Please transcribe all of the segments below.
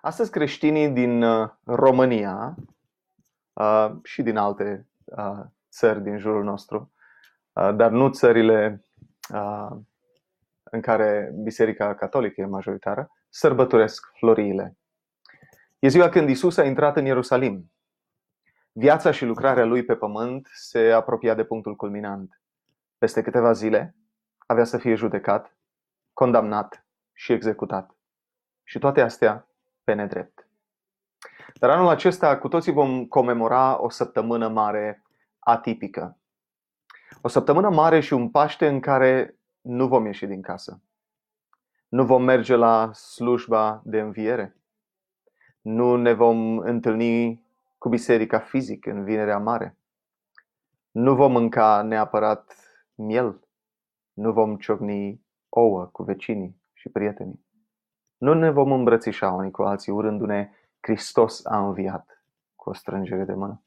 Astăzi creștinii din uh, România uh, și din alte uh, țări din jurul nostru, uh, dar nu țările uh, în care Biserica Catolică e majoritară, sărbătoresc floriile. E ziua când Isus a intrat în Ierusalim. Viața și lucrarea lui pe pământ se apropia de punctul culminant. Peste câteva zile avea să fie judecat, condamnat și executat. Și toate astea pe nedrept. Dar anul acesta cu toții vom comemora o săptămână mare atipică. O săptămână mare și un Paște în care nu vom ieși din casă. Nu vom merge la slujba de înviere. Nu ne vom întâlni cu biserica fizic în vinerea mare. Nu vom mânca neapărat miel. Nu vom ciocni ouă cu vecinii și prietenii. Nu ne vom îmbrățișa unii cu alții urându-ne Hristos a înviat cu o strângere de mână.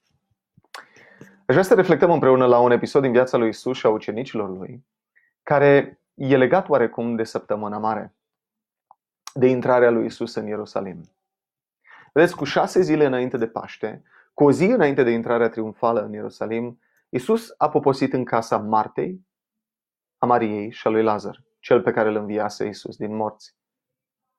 Aș vrea să reflectăm împreună la un episod din viața lui Isus și a ucenicilor lui, care e legat oarecum de săptămâna mare, de intrarea lui Isus în Ierusalim. Vedeți, cu șase zile înainte de Paște, cu o zi înainte de intrarea triumfală în Ierusalim, Isus a poposit în casa Martei, a Mariei și a lui Lazar, cel pe care îl înviase Isus din morți.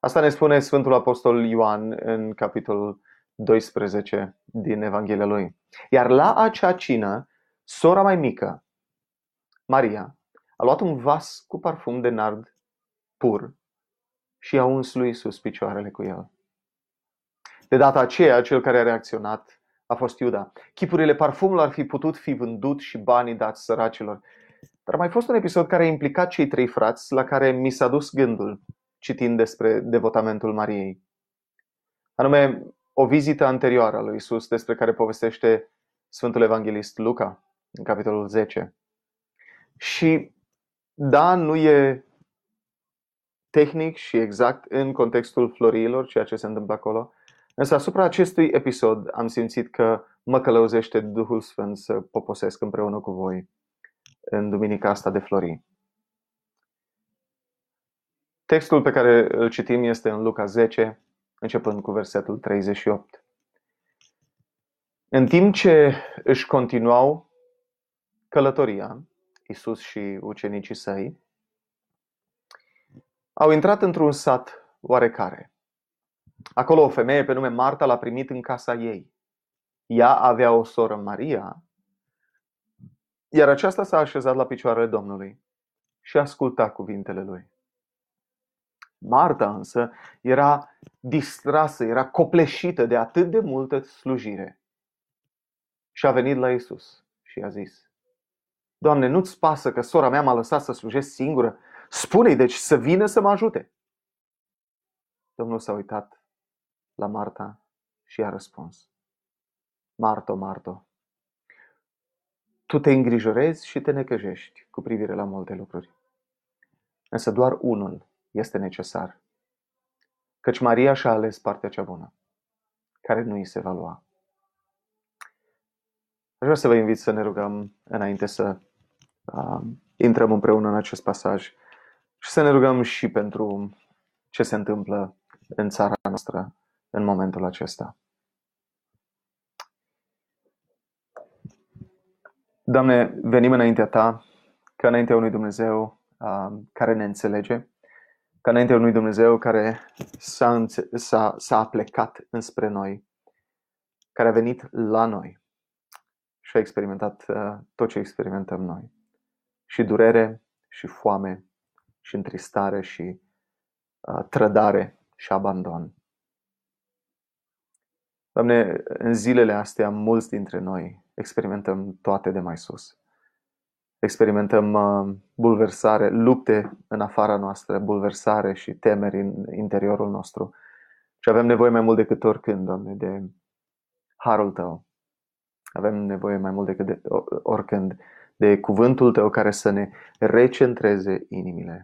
Asta ne spune Sfântul Apostol Ioan în capitolul 12 din Evanghelia lui. Iar la acea cină, sora mai mică, Maria, a luat un vas cu parfum de nard pur și a uns lui Isus picioarele cu el. De data aceea, cel care a reacționat a fost Iuda. Chipurile parfumului ar fi putut fi vândut și banii dați săracilor. Dar a mai fost un episod care a implicat cei trei frați la care mi s-a dus gândul citind despre devotamentul Mariei. Anume, o vizită anterioară a lui Isus despre care povestește Sfântul Evanghelist Luca în capitolul 10. Și da, nu e tehnic și exact în contextul floriilor, ceea ce se întâmplă acolo, însă asupra acestui episod am simțit că mă călăuzește Duhul Sfânt să poposesc împreună cu voi în duminica asta de flori. Textul pe care îl citim este în Luca 10, începând cu versetul 38. În timp ce își continuau călătoria, Isus și ucenicii săi, au intrat într-un sat oarecare. Acolo o femeie pe nume Marta l-a primit în casa ei. Ea avea o soră Maria, iar aceasta s-a așezat la picioarele Domnului și asculta cuvintele lui. Marta însă era distrasă, era copleșită de atât de multă slujire. Și a venit la Isus și a zis, Doamne, nu-ți pasă că sora mea m-a lăsat să slujesc singură? Spune-i deci să vină să mă ajute. Domnul s-a uitat la Marta și a răspuns, Marto, Marto, tu te îngrijorezi și te necăjești cu privire la multe lucruri. Însă doar unul este necesar. Căci Maria și-a ales partea cea bună, care nu îi se va lua. Aș vrea să vă invit să ne rugăm înainte să uh, intrăm împreună în acest pasaj și să ne rugăm și pentru ce se întâmplă în țara noastră în momentul acesta. Doamne, venim înaintea Ta, ca înaintea unui Dumnezeu uh, care ne înțelege, ca înaintea unui Dumnezeu care s-a, s-a, s-a plecat înspre noi, care a venit la noi și a experimentat uh, tot ce experimentăm noi. Și durere, și foame, și întristare, și uh, trădare, și abandon. Doamne, în zilele astea, mulți dintre noi experimentăm toate de mai sus experimentăm uh, bulversare, lupte în afara noastră, bulversare și temeri în interiorul nostru. Și avem nevoie mai mult decât oricând, Doamne, de harul Tău. Avem nevoie mai mult decât de oricând de cuvântul Tău care să ne recentreze inimile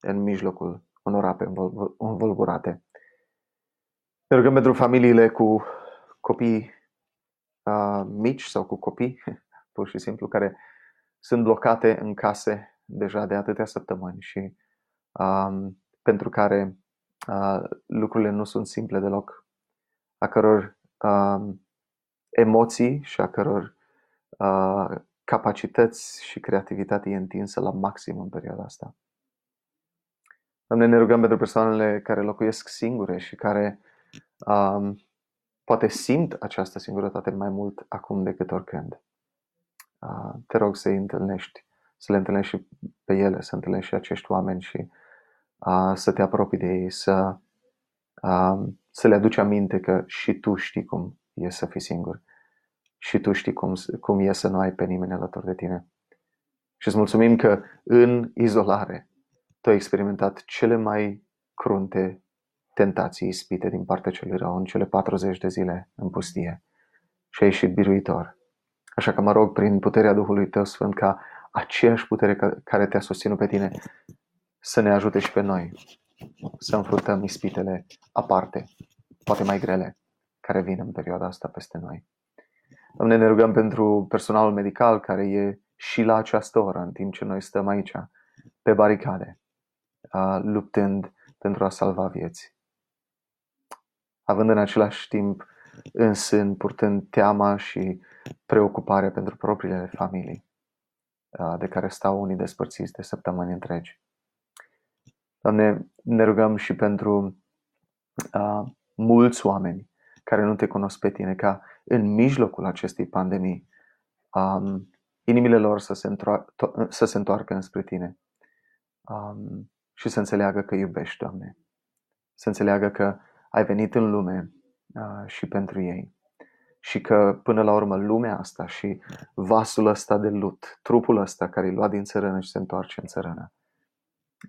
în mijlocul unor ape învolburate. Ne rugăm pentru familiile cu copii uh, mici sau cu copii, pur și simplu, care sunt blocate în case deja de atâtea săptămâni și um, pentru care uh, lucrurile nu sunt simple deloc, a căror uh, emoții și a căror uh, capacități și creativitate e întinsă la maxim în perioada asta. Doamne, ne rugăm pentru persoanele care locuiesc singure și care um, poate simt această singurătate mai mult acum decât oricând. Uh, te rog să-i întâlnești, să le întâlnești și pe ele, să întâlnești și acești oameni și uh, să te apropii de ei, să, uh, să le aduci aminte că și tu știi cum e să fii singur și tu știi cum, cum e să nu ai pe nimeni alături de tine. Și îți mulțumim că în izolare tu ai experimentat cele mai crunte tentații ispite din partea celui rău în cele 40 de zile în pustie și ai ieșit biruitor. Așa că mă rog prin puterea Duhului Tău Sfânt ca aceeași putere care te-a susținut pe tine să ne ajute și pe noi să înfruntăm ispitele aparte, poate mai grele, care vin în perioada asta peste noi. Doamne, ne rugăm pentru personalul medical care e și la această oră, în timp ce noi stăm aici, pe baricade, luptând pentru a salva vieți. Având în același timp în sân, purtând teama și preocuparea pentru propriile familii, de care stau unii despărțiți de săptămâni întregi. Doamne, ne rugăm și pentru uh, mulți oameni care nu te cunosc pe tine, ca în mijlocul acestei pandemii um, inimile lor să se, întoar- să se întoarcă înspre tine um, și să înțeleagă că iubești, Doamne. Să înțeleagă că ai venit în lume uh, și pentru ei. Și că până la urmă lumea asta și vasul ăsta de lut, trupul ăsta care îi lua din țărână și se întoarce în țărână,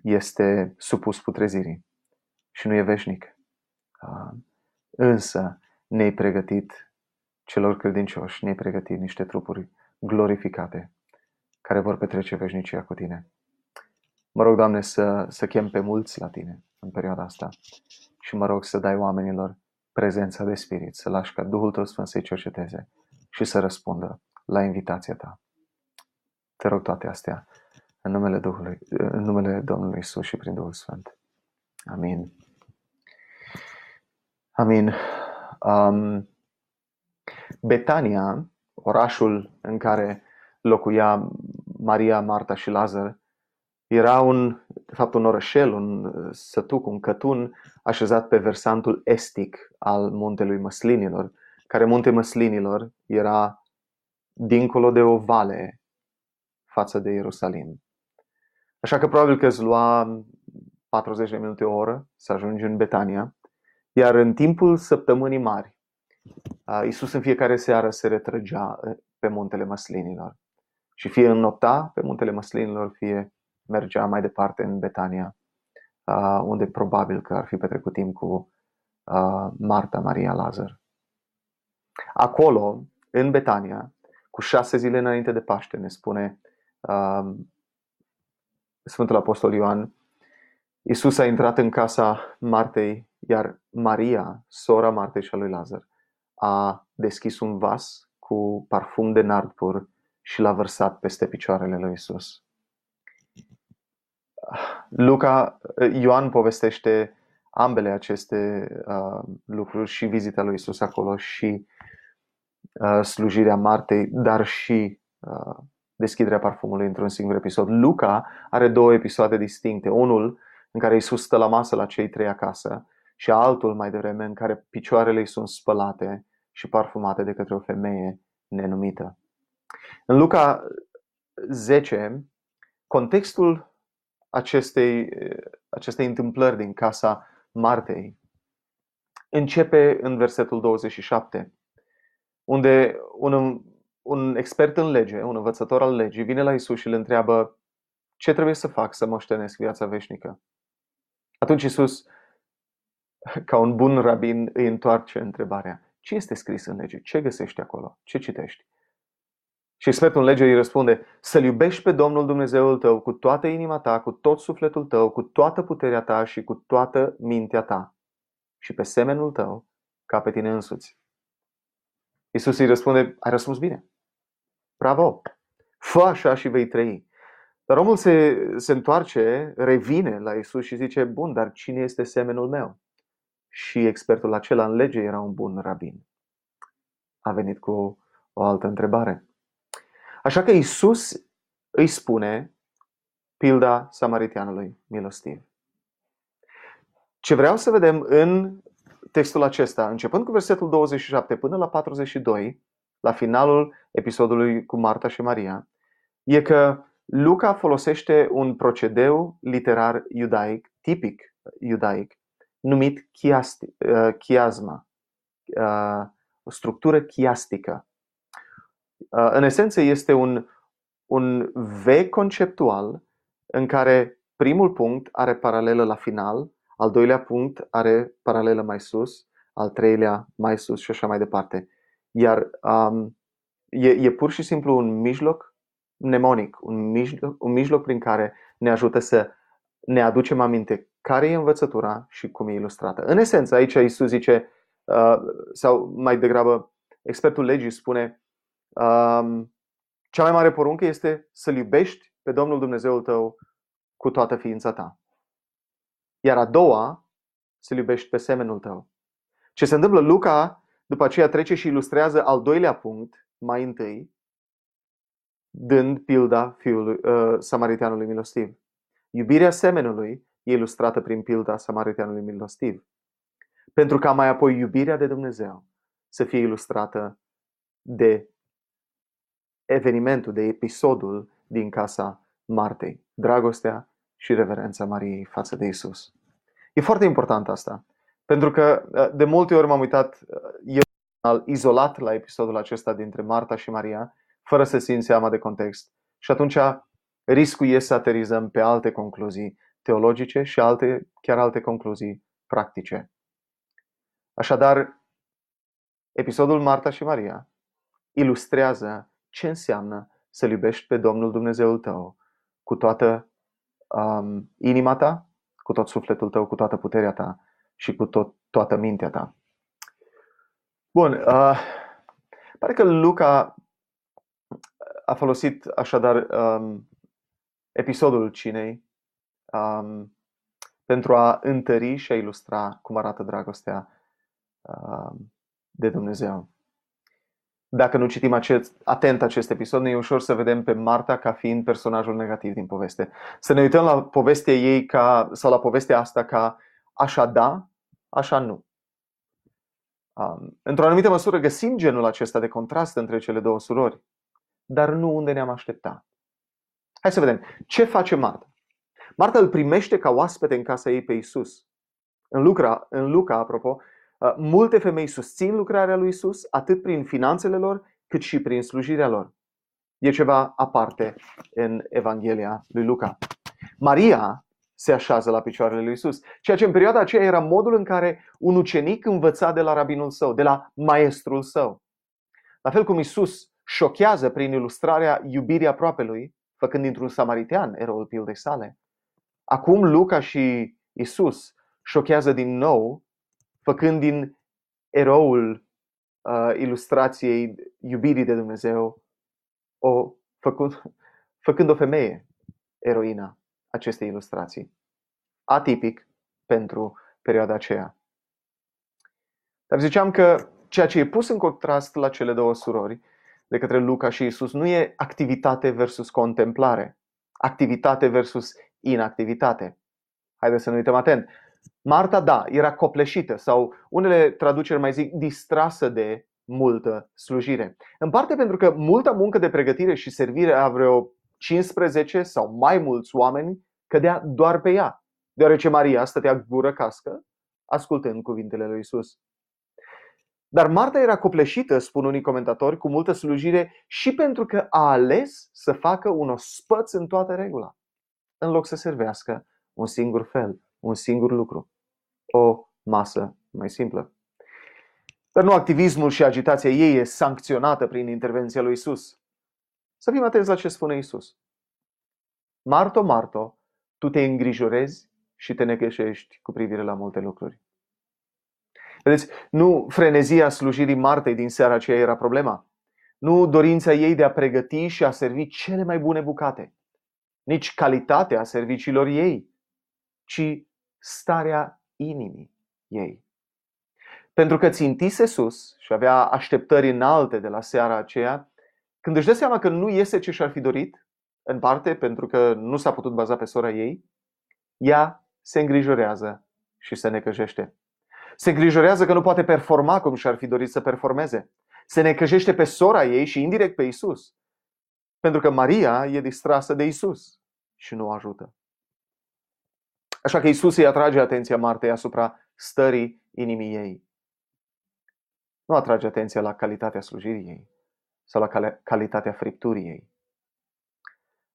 este supus putrezirii și nu e veșnic. Uh, însă ne-ai pregătit celor credincioși, ne-ai pregătit niște trupuri glorificate care vor petrece veșnicia cu tine. Mă rog, Doamne, să, să chem pe mulți la tine în perioada asta și mă rog să dai oamenilor prezența de spirit, să lași ca Duhul Tău Sfânt să-i cerceteze și să răspundă la invitația Ta. Te rog toate astea în numele, Duhului, în numele Domnului Isus și prin Duhul Sfânt. Amin. Amin. Um, Betania, orașul în care locuia Maria, Marta și Lazar, era un, de fapt un orășel, un sătuc, un cătun așezat pe versantul estic al muntelui Măslinilor, care munte Măslinilor era dincolo de o vale față de Ierusalim. Așa că probabil că îți lua 40 de minute o oră să ajungi în Betania, iar în timpul săptămânii mari, Isus în fiecare seară se retrăgea pe muntele Măslinilor. Și fie înnopta pe muntele Măslinilor, fie mergea mai departe în Betania, unde probabil că ar fi petrecut timp cu Marta, Maria, Lazar. Acolo, în Betania, cu șase zile înainte de Paște, ne spune Sfântul Apostol Ioan, Isus a intrat în casa Martei, iar Maria, sora Martei și a lui Lazar, a deschis un vas cu parfum de nard pur și l-a vărsat peste picioarele lui Isus. Luca, Ioan povestește ambele aceste uh, lucruri și vizita lui Isus acolo și uh, slujirea Martei, dar și uh, deschiderea parfumului într-un singur episod. Luca are două episoade distincte. Unul în care Isus stă la masă la cei trei acasă și altul mai devreme în care picioarele îi sunt spălate și parfumate de către o femeie nenumită. În Luca 10, contextul acestei, acestei întâmplări din casa Martei începe în versetul 27, unde un, un expert în lege, un învățător al legii, vine la Isus și îl întreabă ce trebuie să fac să moștenesc viața veșnică. Atunci Isus, ca un bun rabin, îi întoarce întrebarea. Ce este scris în lege? Ce găsești acolo? Ce citești? Și expertul în lege îi răspunde, să-L iubești pe Domnul Dumnezeul tău cu toată inima ta, cu tot sufletul tău, cu toată puterea ta și cu toată mintea ta și pe semenul tău ca pe tine însuți. Iisus îi răspunde, ai răspuns bine. Bravo! Fă așa și vei trăi. Dar omul se, se întoarce, revine la Isus și zice, bun, dar cine este semenul meu? Și expertul acela în lege era un bun rabin. A venit cu o altă întrebare. Așa că Isus îi spune pilda samaritianului milostiv. Ce vreau să vedem în textul acesta, începând cu versetul 27 până la 42, la finalul episodului cu Marta și Maria, e că Luca folosește un procedeu literar iudaic, tipic iudaic, numit chiasti, uh, chiasma, uh, o structură chiastică. Uh, în esență este un, un V conceptual în care primul punct are paralelă la final, al doilea punct are paralelă mai sus, al treilea mai sus și așa mai departe. Iar um, e, e pur și simplu un mijloc mnemonic, un mijloc, un mijloc prin care ne ajută să ne aducem aminte care e învățătura și cum e ilustrată. În esență, aici Isus zice, uh, sau mai degrabă, expertul legii spune, um, cea mai mare poruncă este să-L iubești pe Domnul Dumnezeul tău cu toată ființa ta. Iar a doua, să-L iubești pe semenul tău. Ce se întâmplă, Luca după aceea trece și ilustrează al doilea punct mai întâi, dând pilda fiului, uh, samaritianului milostiv. Iubirea semenului e ilustrată prin pilda samaritianului milostiv. Pentru ca mai apoi iubirea de Dumnezeu să fie ilustrată de evenimentul, de episodul din casa Martei, dragostea și reverența Mariei față de Isus. E foarte important asta, pentru că uh, de multe ori m-am uitat uh, eu izolat la episodul acesta dintre Marta și Maria, fără să țin seama de context. Și atunci riscul este să aterizăm pe alte concluzii teologice și alte, chiar alte concluzii practice. Așadar, episodul Marta și Maria ilustrează ce înseamnă să iubești pe Domnul Dumnezeul tău cu toată um, inima ta, cu tot sufletul tău, cu toată puterea ta și cu tot, toată mintea ta. Bun, uh, pare că Luca a folosit așadar um, episodul cinei um, pentru a întări și a ilustra cum arată dragostea um, de Dumnezeu. Dacă nu citim acest, atent acest episod, ne e ușor să vedem pe Marta ca fiind personajul negativ din poveste. Să ne uităm la povestea ei ca, sau la povestea asta ca așa da, așa nu. Um, într-o anumită măsură găsim genul acesta de contrast între cele două surori, dar nu unde ne-am aștepta. Hai să vedem. Ce face Marta? Marta îl primește ca oaspete în casa ei pe Isus. În Luca, în Luca apropo, uh, multe femei susțin lucrarea lui Isus, atât prin finanțele lor, cât și prin slujirea lor. E ceva aparte în Evanghelia lui Luca. Maria se așează la picioarele lui Isus. Ceea ce în perioada aceea era modul în care un ucenic învăța de la rabinul său, de la maestrul său. La fel cum Isus șochează prin ilustrarea iubirii aproapelui, făcând dintr-un samaritean eroul pildei sale. Acum Luca și Isus șochează din nou, făcând din eroul uh, ilustrației iubirii de Dumnezeu, o, făcând, făcând o femeie eroina acestei ilustrații. Atipic pentru perioada aceea. Dar ziceam că ceea ce e pus în contrast la cele două surori de către Luca și Isus nu e activitate versus contemplare, activitate versus inactivitate. Haideți să ne uităm atent. Marta, da, era copleșită sau unele traduceri mai zic distrasă de multă slujire. În parte pentru că multă muncă de pregătire și servire a vreo 15 sau mai mulți oameni cădea doar pe ea, deoarece Maria stătea gură cască, ascultând cuvintele lui Isus. Dar Marta era copleșită, spun unii comentatori, cu multă slujire și pentru că a ales să facă un ospăț în toată regula, în loc să servească un singur fel, un singur lucru, o masă mai simplă. Dar nu activismul și agitația ei e sancționată prin intervenția lui Isus. Să fim atenți la ce spune Isus. Marto, Marto, tu te îngrijorezi și te negășești cu privire la multe lucruri. Vedeți, nu frenezia slujirii Martei din seara aceea era problema. Nu dorința ei de a pregăti și a servi cele mai bune bucate. nici calitatea serviciilor ei, ci starea inimii ei. Pentru că țintise sus și avea așteptări înalte de la seara aceea, când își dă seama că nu iese ce și-ar fi dorit, în parte pentru că nu s-a putut baza pe sora ei, ea se îngrijorează și se necăjește. Se îngrijorează că nu poate performa cum și-ar fi dorit să performeze. Se necăjește pe sora ei și indirect pe Isus. Pentru că Maria e distrasă de Isus și nu o ajută. Așa că Isus îi atrage atenția Martei asupra stării inimii ei. Nu atrage atenția la calitatea slujirii ei sau la calitatea fripturii ei.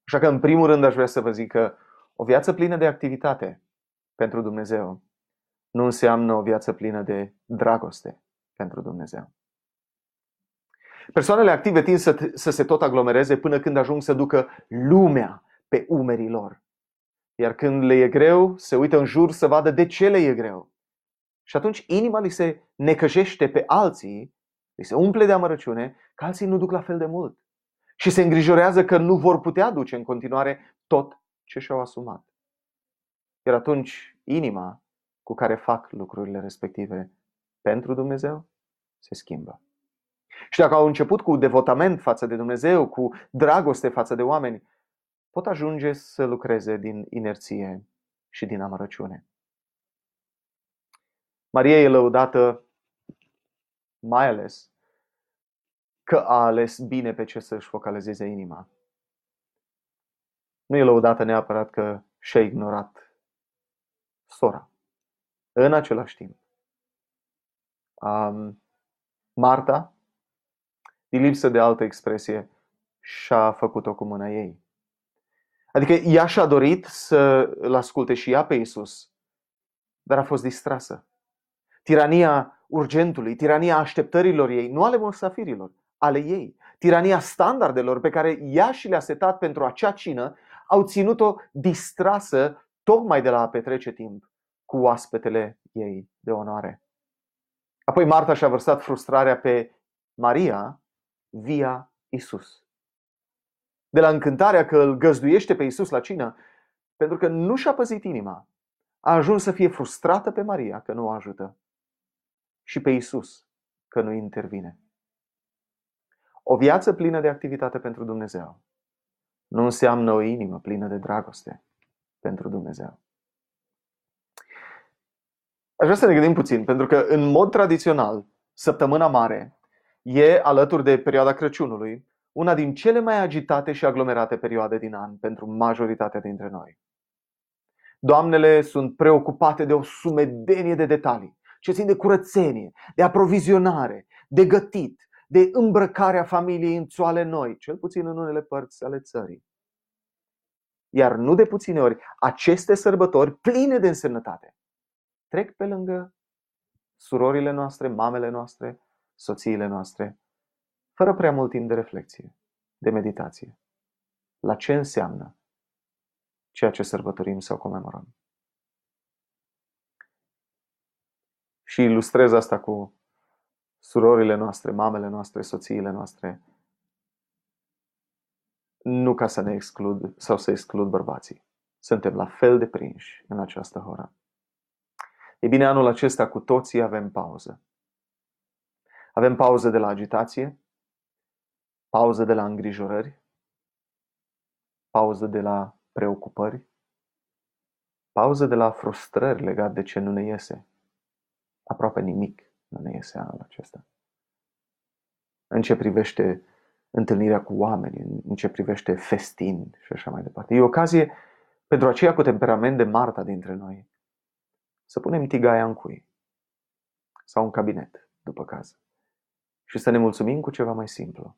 Așa că, în primul rând, aș vrea să vă zic că o viață plină de activitate pentru Dumnezeu nu înseamnă o viață plină de dragoste pentru Dumnezeu. Persoanele active tind să, să se tot aglomereze până când ajung să ducă lumea pe umerii lor. Iar când le e greu, se uită în jur să vadă de ce le e greu. Și atunci inima li se necăjește pe alții, li se umple de amărăciune, că alții nu duc la fel de mult. Și se îngrijorează că nu vor putea duce în continuare tot ce și-au asumat. Iar atunci inima cu care fac lucrurile respective pentru Dumnezeu se schimbă. Și dacă au început cu devotament față de Dumnezeu, cu dragoste față de oameni, pot ajunge să lucreze din inerție și din amărăciune. Maria e lăudată mai ales că a ales bine pe ce să-și focalizeze inima. Nu e lăudată neapărat că și-a ignorat sora. În același timp. Um, Marta, din lipsă de altă expresie, și-a făcut-o cu mâna ei. Adică ea și-a dorit să-l asculte și ea pe Isus, dar a fost distrasă. Tirania urgentului, tirania așteptărilor ei, nu ale musafirilor, ale ei. Tirania standardelor pe care ea și le-a setat pentru acea cină au ținut-o distrasă tocmai de la a petrece timp cu oaspetele ei de onoare. Apoi Marta și-a vărsat frustrarea pe Maria via Isus. De la încântarea că îl găzduiește pe Isus la cină, pentru că nu și-a păzit inima, a ajuns să fie frustrată pe Maria că nu o ajută și pe Isus că nu intervine. O viață plină de activitate pentru Dumnezeu nu înseamnă o inimă plină de dragoste pentru Dumnezeu. Aș vrea să ne gândim puțin, pentru că în mod tradițional, săptămâna mare e, alături de perioada Crăciunului, una din cele mai agitate și aglomerate perioade din an pentru majoritatea dintre noi. Doamnele sunt preocupate de o sumedenie de detalii ce țin de curățenie, de aprovizionare, de gătit, de îmbrăcarea familiei în țoale noi, cel puțin în unele părți ale țării. Iar nu de puține ori, aceste sărbători pline de însemnătate trec pe lângă surorile noastre, mamele noastre, soțiile noastre, fără prea mult timp de reflexie, de meditație. La ce înseamnă ceea ce sărbătorim sau comemorăm. Și ilustrez asta cu surorile noastre, mamele noastre, soțiile noastre, nu ca să ne exclud sau să exclud bărbații. Suntem la fel de prinși în această horă. E bine, anul acesta cu toții avem pauză. Avem pauză de la agitație, pauză de la îngrijorări, pauză de la preocupări, pauză de la frustrări legate de ce nu ne iese. Aproape nimic nu ne iese anul acesta. În ce privește întâlnirea cu oameni, în ce privește festin și așa mai departe. E o ocazie pentru aceia cu temperament de Marta dintre noi să punem tigaia în cui sau în cabinet, după caz, și să ne mulțumim cu ceva mai simplu.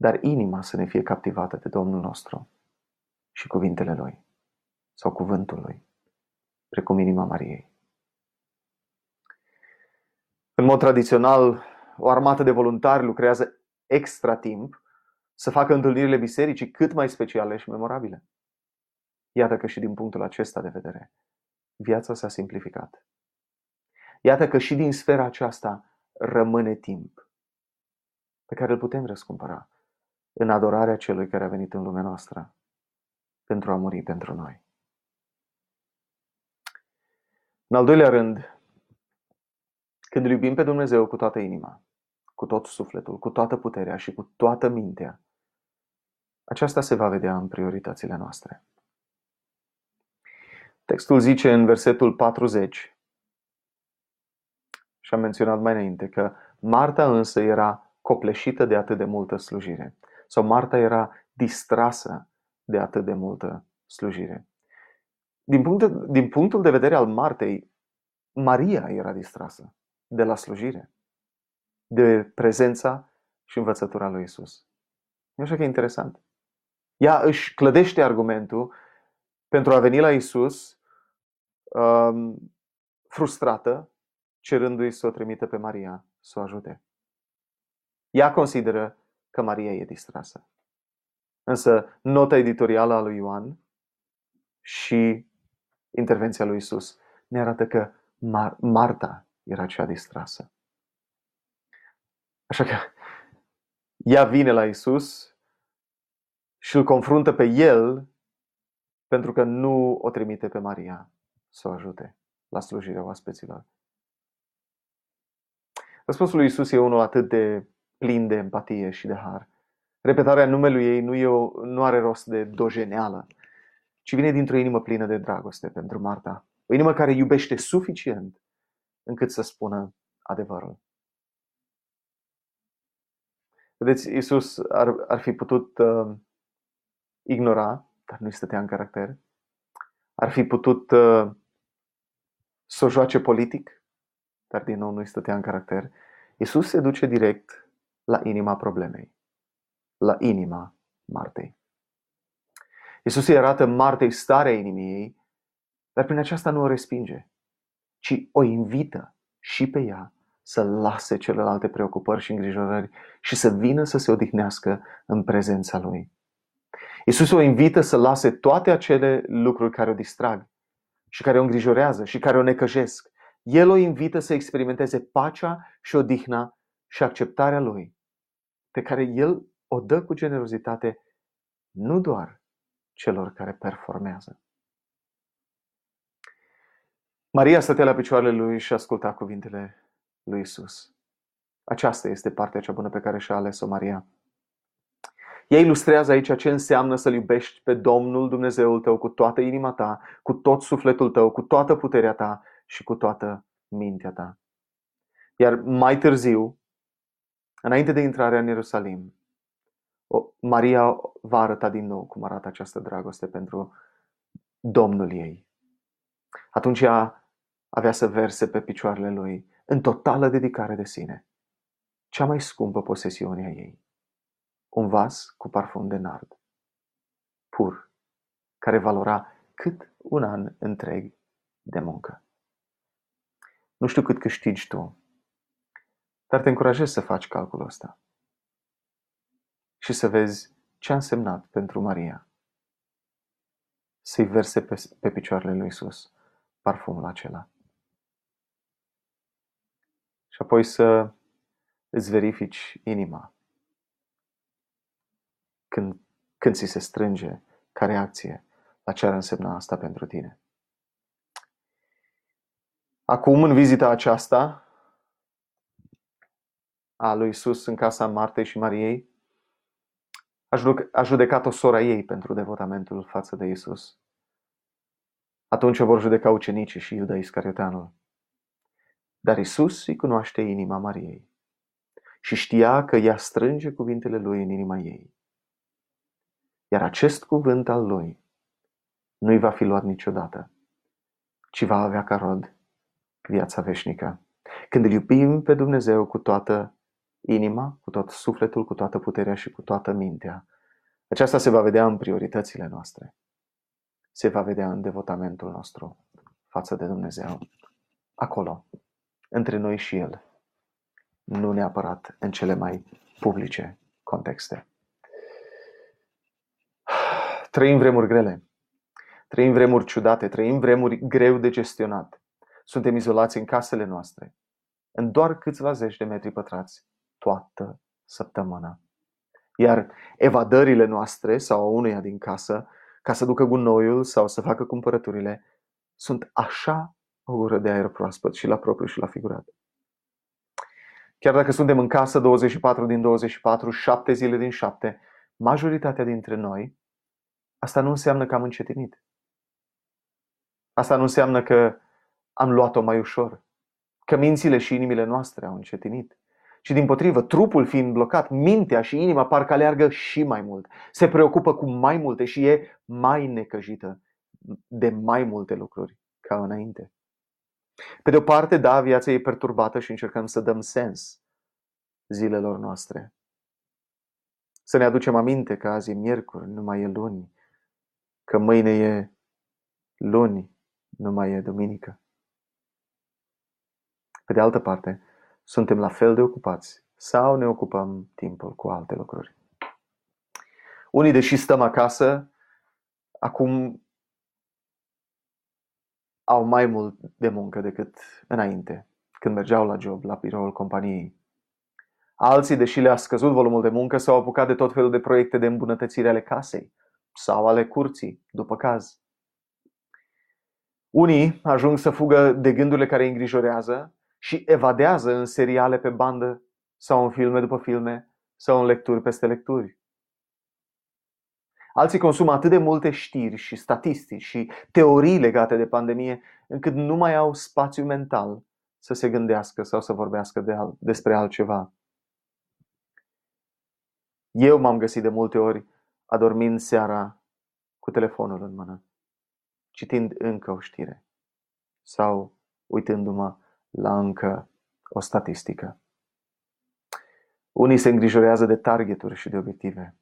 Dar inima să ne fie captivată de Domnul nostru și cuvintele Lui sau cuvântul Lui, precum inima Mariei. În mod tradițional, o armată de voluntari lucrează extra timp să facă întâlnirile bisericii cât mai speciale și memorabile. Iată că și din punctul acesta de vedere, viața s-a simplificat. Iată că și din sfera aceasta rămâne timp pe care îl putem răscumpăra în adorarea celui care a venit în lumea noastră pentru a muri pentru noi. În al doilea rând, când îl iubim pe Dumnezeu cu toată inima, cu tot sufletul, cu toată puterea și cu toată mintea, aceasta se va vedea în prioritățile noastre. Textul zice în versetul 40, și am menționat mai înainte, că Marta însă era copleșită de atât de multă slujire. Sau Marta era distrasă de atât de multă slujire. Din, punct de, din punctul de vedere al Martei, Maria era distrasă de la slujire, de prezența și învățătura lui Isus. Nu așa că e interesant. Ea își clădește argumentul pentru a veni la Isus um, frustrată, cerându-i să o trimite pe Maria să o ajute. Ea consideră că Maria e distrasă. Însă nota editorială a lui Ioan și intervenția lui Isus ne arată că Mar- Marta era cea distrasă. Așa că ea vine la Isus și îl confruntă pe el pentru că nu o trimite pe Maria să o ajute la slujirea oaspeților. Răspunsul lui Isus e unul atât de plin de empatie și de har. Repetarea numelui ei nu, e o, nu are rost de dojeneală, ci vine dintr-o inimă plină de dragoste pentru Marta. O inimă care iubește suficient încât să spună adevărul. Vedeți, Isus ar, ar fi putut uh, ignora, dar nu-i stătea în caracter. Ar fi putut uh, să o joace politic, dar din nou nu-i stătea în caracter. Isus se duce direct la inima problemei, la inima Martei. Isus îi arată Martei starea inimii ei, dar prin aceasta nu o respinge, ci o invită și pe ea să lase celelalte preocupări și îngrijorări și să vină să se odihnească în prezența Lui. Isus o invită să lase toate acele lucruri care o distrag și care o îngrijorează și care o necăjesc. El o invită să experimenteze pacea și odihna și acceptarea Lui, pe care El o dă cu generozitate nu doar celor care performează. Maria stătea la picioarele lui și asculta cuvintele lui Isus. Aceasta este partea cea bună pe care și-a ales-o Maria. Ea ilustrează aici ce înseamnă să-L iubești pe Domnul Dumnezeul tău cu toată inima ta, cu tot sufletul tău, cu toată puterea ta și cu toată mintea ta. Iar mai târziu, înainte de intrarea în Ierusalim, Maria va arăta din nou cum arată această dragoste pentru Domnul ei. Atunci ea avea să verse pe picioarele lui în totală dedicare de sine, cea mai scumpă posesiune a ei, un vas cu parfum de nard, pur, care valora cât un an întreg de muncă. Nu știu cât câștigi tu, dar te încurajez să faci calculul ăsta și să vezi ce a însemnat pentru Maria să-i verse pe, pe picioarele lui Isus parfumul acela. Și apoi să îți verifici inima când, când ți se strânge ca reacție la ce ar însemna asta pentru tine. Acum, în vizita aceasta a lui Isus în casa Martei și Mariei, a judecat-o sora ei pentru devotamentul față de Isus. Atunci o vor judeca ucenicii și Iuda Iscarioteanul. Dar Isus îi cunoaște inima Mariei și știa că ea strânge cuvintele lui în inima ei. Iar acest cuvânt al lui nu-i va fi luat niciodată, ci va avea ca rod viața veșnică. Când îl iubim pe Dumnezeu cu toată inima, cu tot sufletul, cu toată puterea și cu toată mintea, aceasta se va vedea în prioritățile noastre. Se va vedea în devotamentul nostru față de Dumnezeu. Acolo, între noi și El. Nu neapărat în cele mai publice contexte. Trăim vremuri grele. Trăim vremuri ciudate, trăim vremuri greu de gestionat. Suntem izolați în casele noastre, în doar câțiva zeci de metri pătrați, toată săptămâna. Iar evadările noastre sau a unuia din casă, ca să ducă gunoiul sau să facă cumpărăturile, sunt așa o gură de aer proaspăt și la propriu și la figurat. Chiar dacă suntem în casă 24 din 24, 7 zile din 7, majoritatea dintre noi, asta nu înseamnă că am încetinit. Asta nu înseamnă că am luat-o mai ușor, că mințile și inimile noastre au încetinit. Și din potrivă, trupul fiind blocat, mintea și inima parcă aleargă și mai mult. Se preocupă cu mai multe și e mai necăjită de mai multe lucruri ca înainte. Pe de o parte, da, viața e perturbată și încercăm să dăm sens zilelor noastre. Să ne aducem aminte că azi e miercuri, nu mai e luni, că mâine e luni, nu mai e duminică. Pe de altă parte, suntem la fel de ocupați sau ne ocupăm timpul cu alte lucruri. Unii, deși stăm acasă, acum au mai mult de muncă decât înainte, când mergeau la job, la biroul companiei. Alții, deși le-a scăzut volumul de muncă, s-au apucat de tot felul de proiecte de îmbunătățire ale casei sau ale curții, după caz. Unii ajung să fugă de gândurile care îi îngrijorează și evadează în seriale pe bandă sau în filme după filme sau în lecturi peste lecturi. Alții consumă atât de multe știri și statistici și teorii legate de pandemie încât nu mai au spațiu mental să se gândească sau să vorbească de al- despre altceva. Eu m-am găsit de multe ori adormind seara cu telefonul în mână, citind încă o știre sau uitându-mă la încă o statistică. Unii se îngrijorează de targeturi și de obiective.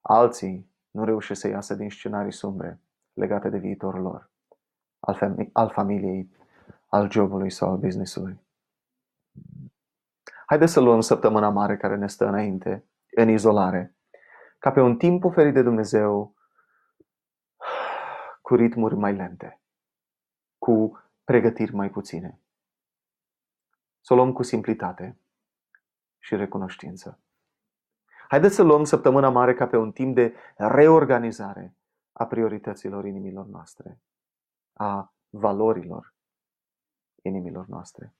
Alții nu reușesc să iasă din scenarii sumbre legate de viitorul lor, al, fam- al familiei, al jobului sau al businessului. Haideți să luăm săptămâna mare care ne stă înainte, în izolare, ca pe un timp oferit de Dumnezeu cu ritmuri mai lente, cu pregătiri mai puține. Să o luăm cu simplitate și recunoștință. Haideți să luăm săptămâna mare ca pe un timp de reorganizare a priorităților inimilor noastre, a valorilor inimilor noastre.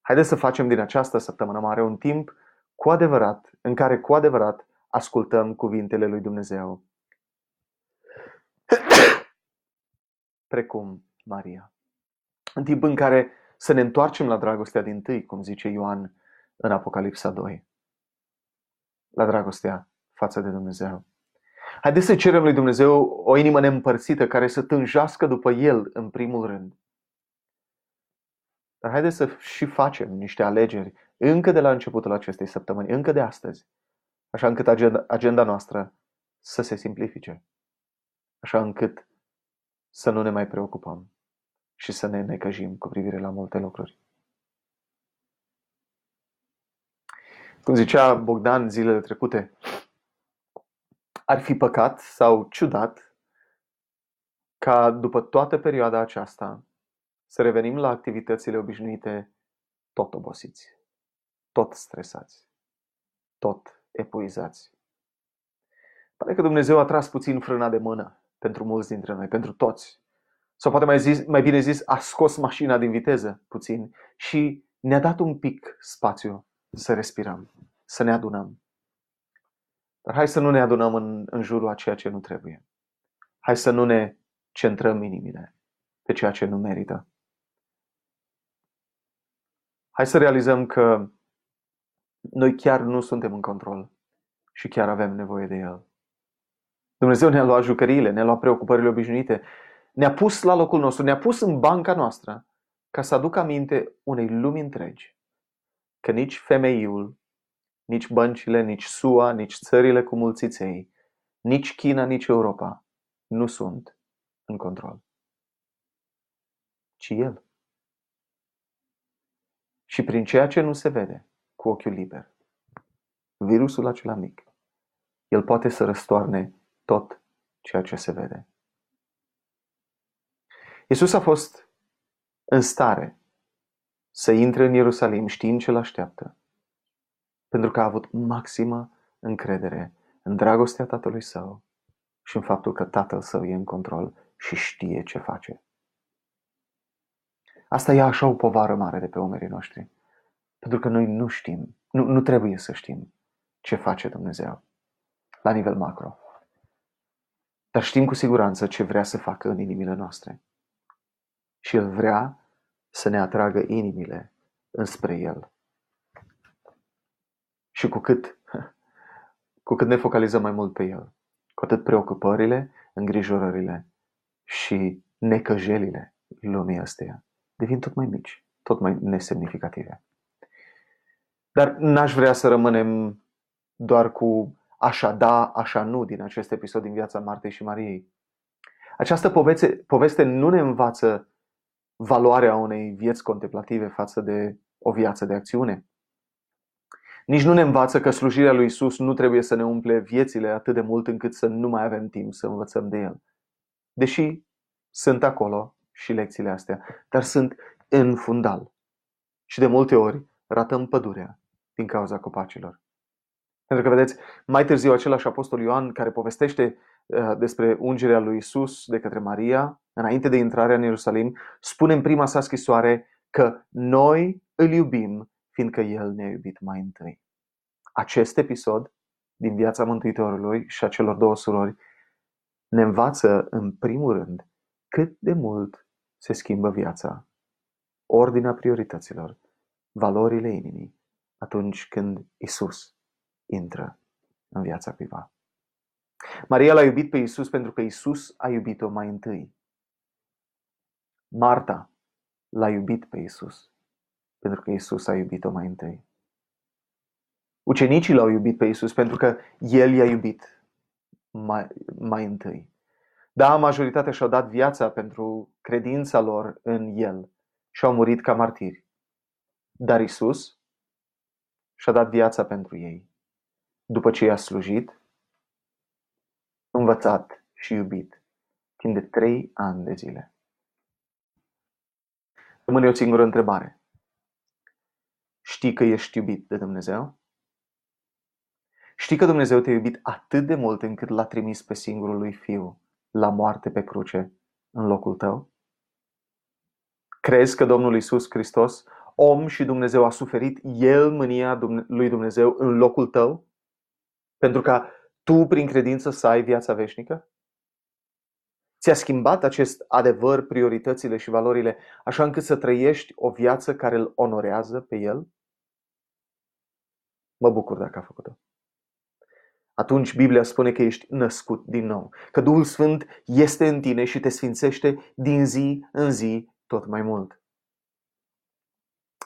Haideți să facem din această săptămână mare un timp cu adevărat, în care cu adevărat ascultăm cuvintele lui Dumnezeu. Precum Maria. În timp în care să ne întoarcem la dragostea din tâi, cum zice Ioan în Apocalipsa 2 la dragostea față de Dumnezeu. Haideți să cerem lui Dumnezeu o inimă neîmpărțită care să tânjească după El în primul rând. Dar haideți să și facem niște alegeri încă de la începutul acestei săptămâni, încă de astăzi, așa încât agenda, agenda noastră să se simplifice, așa încât să nu ne mai preocupăm și să ne necăjim cu privire la multe lucruri. Cum zicea Bogdan zilele trecute, ar fi păcat sau ciudat ca după toată perioada aceasta să revenim la activitățile obișnuite tot obosiți, tot stresați, tot epuizați. Pare că Dumnezeu a tras puțin frâna de mână pentru mulți dintre noi, pentru toți. Sau poate mai, zis, mai bine zis, a scos mașina din viteză puțin și ne-a dat un pic spațiu să respirăm, să ne adunăm. Dar hai să nu ne adunăm în, în jurul a ceea ce nu trebuie. Hai să nu ne centrăm inimile pe ceea ce nu merită. Hai să realizăm că noi chiar nu suntem în control și chiar avem nevoie de El. Dumnezeu ne-a luat jucăriile, ne-a luat preocupările obișnuite, ne-a pus la locul nostru, ne-a pus în banca noastră ca să aducă aminte unei lumi întregi că nici femeiul, nici băncile, nici SUA, nici țările cu mulțiței, nici China, nici Europa nu sunt în control, ci El. Și prin ceea ce nu se vede cu ochiul liber, virusul acela mic, el poate să răstoarne tot ceea ce se vede. Isus a fost în stare să intre în Ierusalim știind ce l-așteaptă, Pentru că a avut maximă încredere în dragostea tatălui său și în faptul că tatăl său e în control și știe ce face. Asta e așa o povară mare de pe umerii noștri. Pentru că noi nu știm, nu, nu trebuie să știm ce face Dumnezeu la nivel macro. Dar știm cu siguranță ce vrea să facă în inimile noastre. Și El vrea să ne atragă inimile înspre El. Și cu cât, cu cât ne focalizăm mai mult pe El, cu atât preocupările, îngrijorările și necăjelile lumii astea devin tot mai mici, tot mai nesemnificative. Dar n-aș vrea să rămânem doar cu așa da, așa nu din acest episod din viața Martei și Mariei. Această poveste, poveste nu ne învață valoarea unei vieți contemplative față de o viață de acțiune. Nici nu ne învață că slujirea lui Isus nu trebuie să ne umple viețile atât de mult încât să nu mai avem timp să învățăm de El. Deși sunt acolo și lecțiile astea, dar sunt în fundal. Și de multe ori ratăm pădurea din cauza copacilor. Pentru că, vedeți, mai târziu același apostol Ioan care povestește uh, despre ungerea lui Isus de către Maria, înainte de intrarea în Ierusalim, spune în prima sa scrisoare că noi îl iubim fiindcă El ne-a iubit mai întâi. Acest episod din viața Mântuitorului și a celor două surori ne învață în primul rând cât de mult se schimbă viața, ordinea priorităților, valorile inimii, atunci când Isus intră în viața cuiva. Maria l-a iubit pe Isus pentru că Isus a iubit-o mai întâi. Marta l-a iubit pe Isus pentru că Isus a iubit-o mai întâi. Ucenicii l-au iubit pe Isus pentru că El i-a iubit mai, mai întâi. Da, majoritatea și-au dat viața pentru credința lor în El și au murit ca martiri. Dar Isus și-a dat viața pentru ei. După ce i-a slujit, învățat și iubit timp de trei ani de zile. Rămâne o singură întrebare. Știi că ești iubit de Dumnezeu? Știi că Dumnezeu te-a iubit atât de mult încât l-a trimis pe singurul lui Fiu la moarte pe cruce în locul tău? Crezi că Domnul Isus Hristos, om și Dumnezeu, a suferit El mânia lui Dumnezeu în locul tău? Pentru ca tu, prin credință, să ai viața veșnică? Ți-a schimbat acest adevăr prioritățile și valorile așa încât să trăiești o viață care îl onorează pe El? Mă bucur dacă a făcut-o. Atunci Biblia spune că ești născut din nou, că Duhul Sfânt este în tine și te sfințește din zi în zi tot mai mult.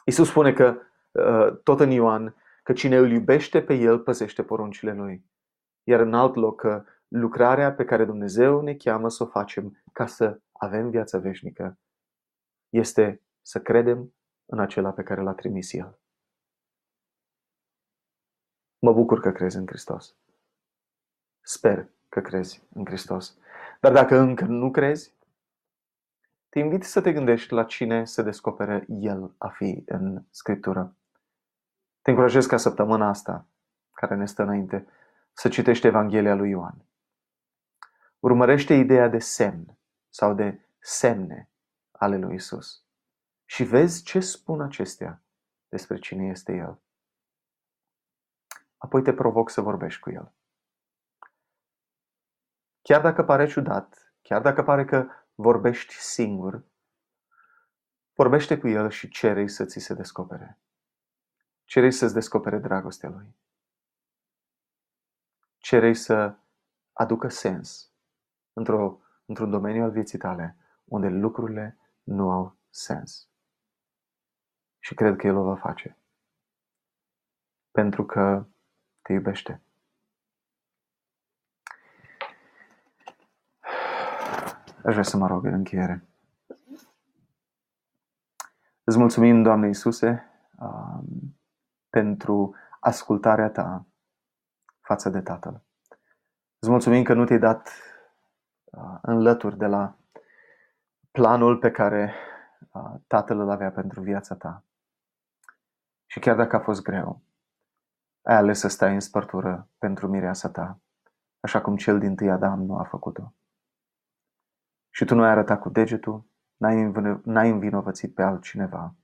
Isus spune că, uh, tot în Ioan, că cine îl iubește pe El păzește poruncile Lui. Iar în alt loc că lucrarea pe care Dumnezeu ne cheamă să o facem ca să avem viața veșnică este să credem în acela pe care l-a trimis El. Mă bucur că crezi în Hristos. Sper că crezi în Hristos. Dar dacă încă nu crezi, te invit să te gândești la cine se descopere El a fi în Scriptură. Te încurajez ca săptămâna asta, care ne stă înainte, să citești Evanghelia lui Ioan. Urmărește ideea de semn sau de semne ale lui Isus și vezi ce spun acestea despre cine este El. Apoi te provoc să vorbești cu El. Chiar dacă pare ciudat, chiar dacă pare că vorbești singur, vorbește cu El și cere să ți se descopere. cere să-ți descopere dragostea Lui. Cere să aducă sens într-o, într-un domeniu al vieții tale unde lucrurile nu au sens. Și cred că El o va face. Pentru că te iubește. Aș vrea să mă rog în încheiere. Îți mulțumim, Doamne Iisuse, um, pentru ascultarea Ta față de Tatăl. Îți mulțumim că nu te-ai dat uh, înlături de la planul pe care uh, Tatăl îl avea pentru viața ta. Și chiar dacă a fost greu, ai ales să stai în spărtură pentru mireasa ta, așa cum cel din tâi Adam nu a făcut-o. Și tu nu ai arătat cu degetul, n-ai învinovățit pe altcineva,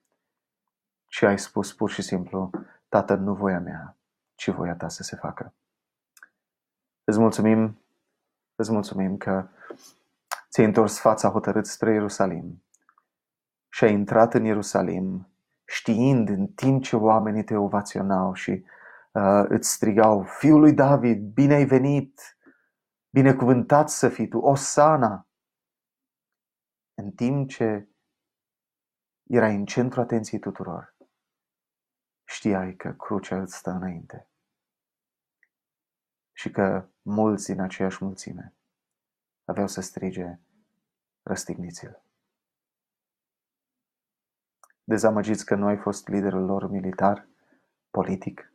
ci ai spus pur și simplu, Tată, nu voia mea, ci voia ta să se facă. Îți mulțumim, îți mulțumim că ți-ai întors fața hotărât spre Ierusalim și ai intrat în Ierusalim știind în timp ce oamenii te ovaționau și uh, îți strigau, Fiul lui David, bine ai venit, binecuvântat să fii tu, Osana, în timp ce erai în centru atenției tuturor, știai că crucea îți stă înainte și că mulți din aceeași mulțime aveau să strige, răstigniți-l. Dezamăgiți că nu ai fost liderul lor militar, politic,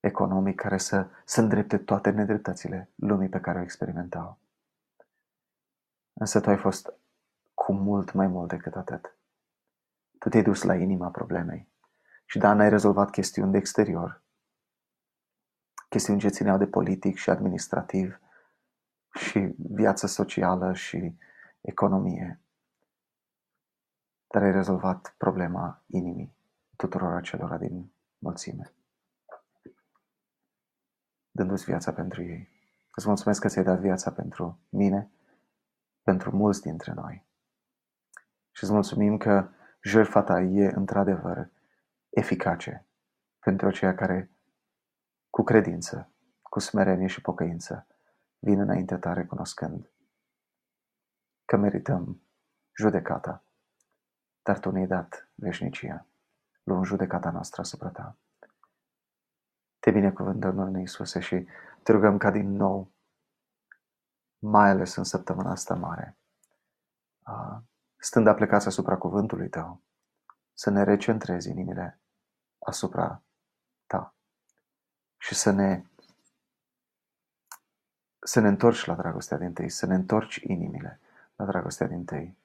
economic, care să, să îndrepte toate nedreptățile lumii pe care o experimentau. Însă tu ai fost cu mult mai mult decât atât. Tu te-ai dus la inima problemei. Și da, n-ai rezolvat chestiuni de exterior, chestiuni ce țineau de politic și administrativ și viață socială și economie. Dar ai rezolvat problema inimii tuturor acelora din mulțime. Dându-ți viața pentru ei. Îți mulțumesc că ți-ai dat viața pentru mine, pentru mulți dintre noi. Și îți mulțumim că jertfa ta e într-adevăr eficace pentru aceia care cu credință, cu smerenie și pocăință vin înaintea ta recunoscând că merităm judecata, dar tu ne-ai dat veșnicia, luând judecata noastră asupra ta. Te binecuvântăm, Doamne Iisuse, și te rugăm ca din nou, mai ales în săptămâna asta mare, stând aplecați asupra cuvântului Tău, să ne recentrezi inimile asupra Ta și să ne să ne întorci la dragostea din Tăi, să ne întorci inimile la dragostea din Tăi,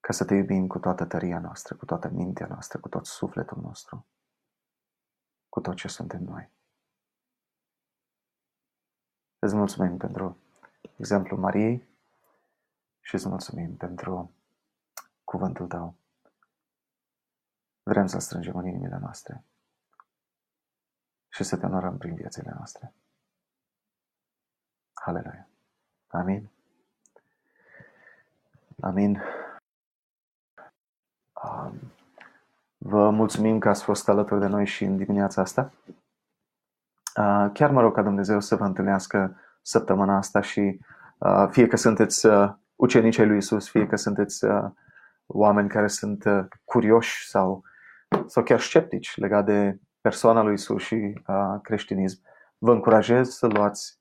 ca să Te iubim cu toată tăria noastră, cu toată mintea noastră, cu tot sufletul nostru, cu tot ce suntem noi. Îți mulțumim pentru exemplu Mariei și îți mulțumim pentru cuvântul Tău. Vrem să strângem în inimile noastre și să te onorăm prin viețile noastre. Haleluia. Amin. Amin. Vă mulțumim că ați fost alături de noi și în dimineața asta. Chiar mă rog ca Dumnezeu să vă întâlnească săptămâna asta și fie că sunteți ucenici ai lui Isus, fie că sunteți oameni care sunt curioși sau, sau chiar sceptici legat de persoana lui Isus și creștinism, vă încurajez să luați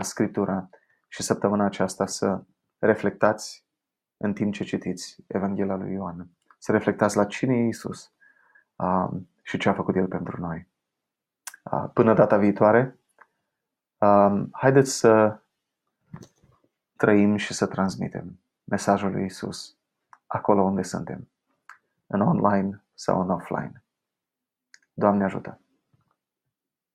Scriptura și săptămâna aceasta să reflectați în timp ce citiți Evanghelia lui Ioan. Să reflectați la cine e Isus și ce a făcut El pentru noi. Până data viitoare, haideți să trăim și să transmitem mesajul lui Isus acolo unde suntem, în online sau în offline. Doamne ajută!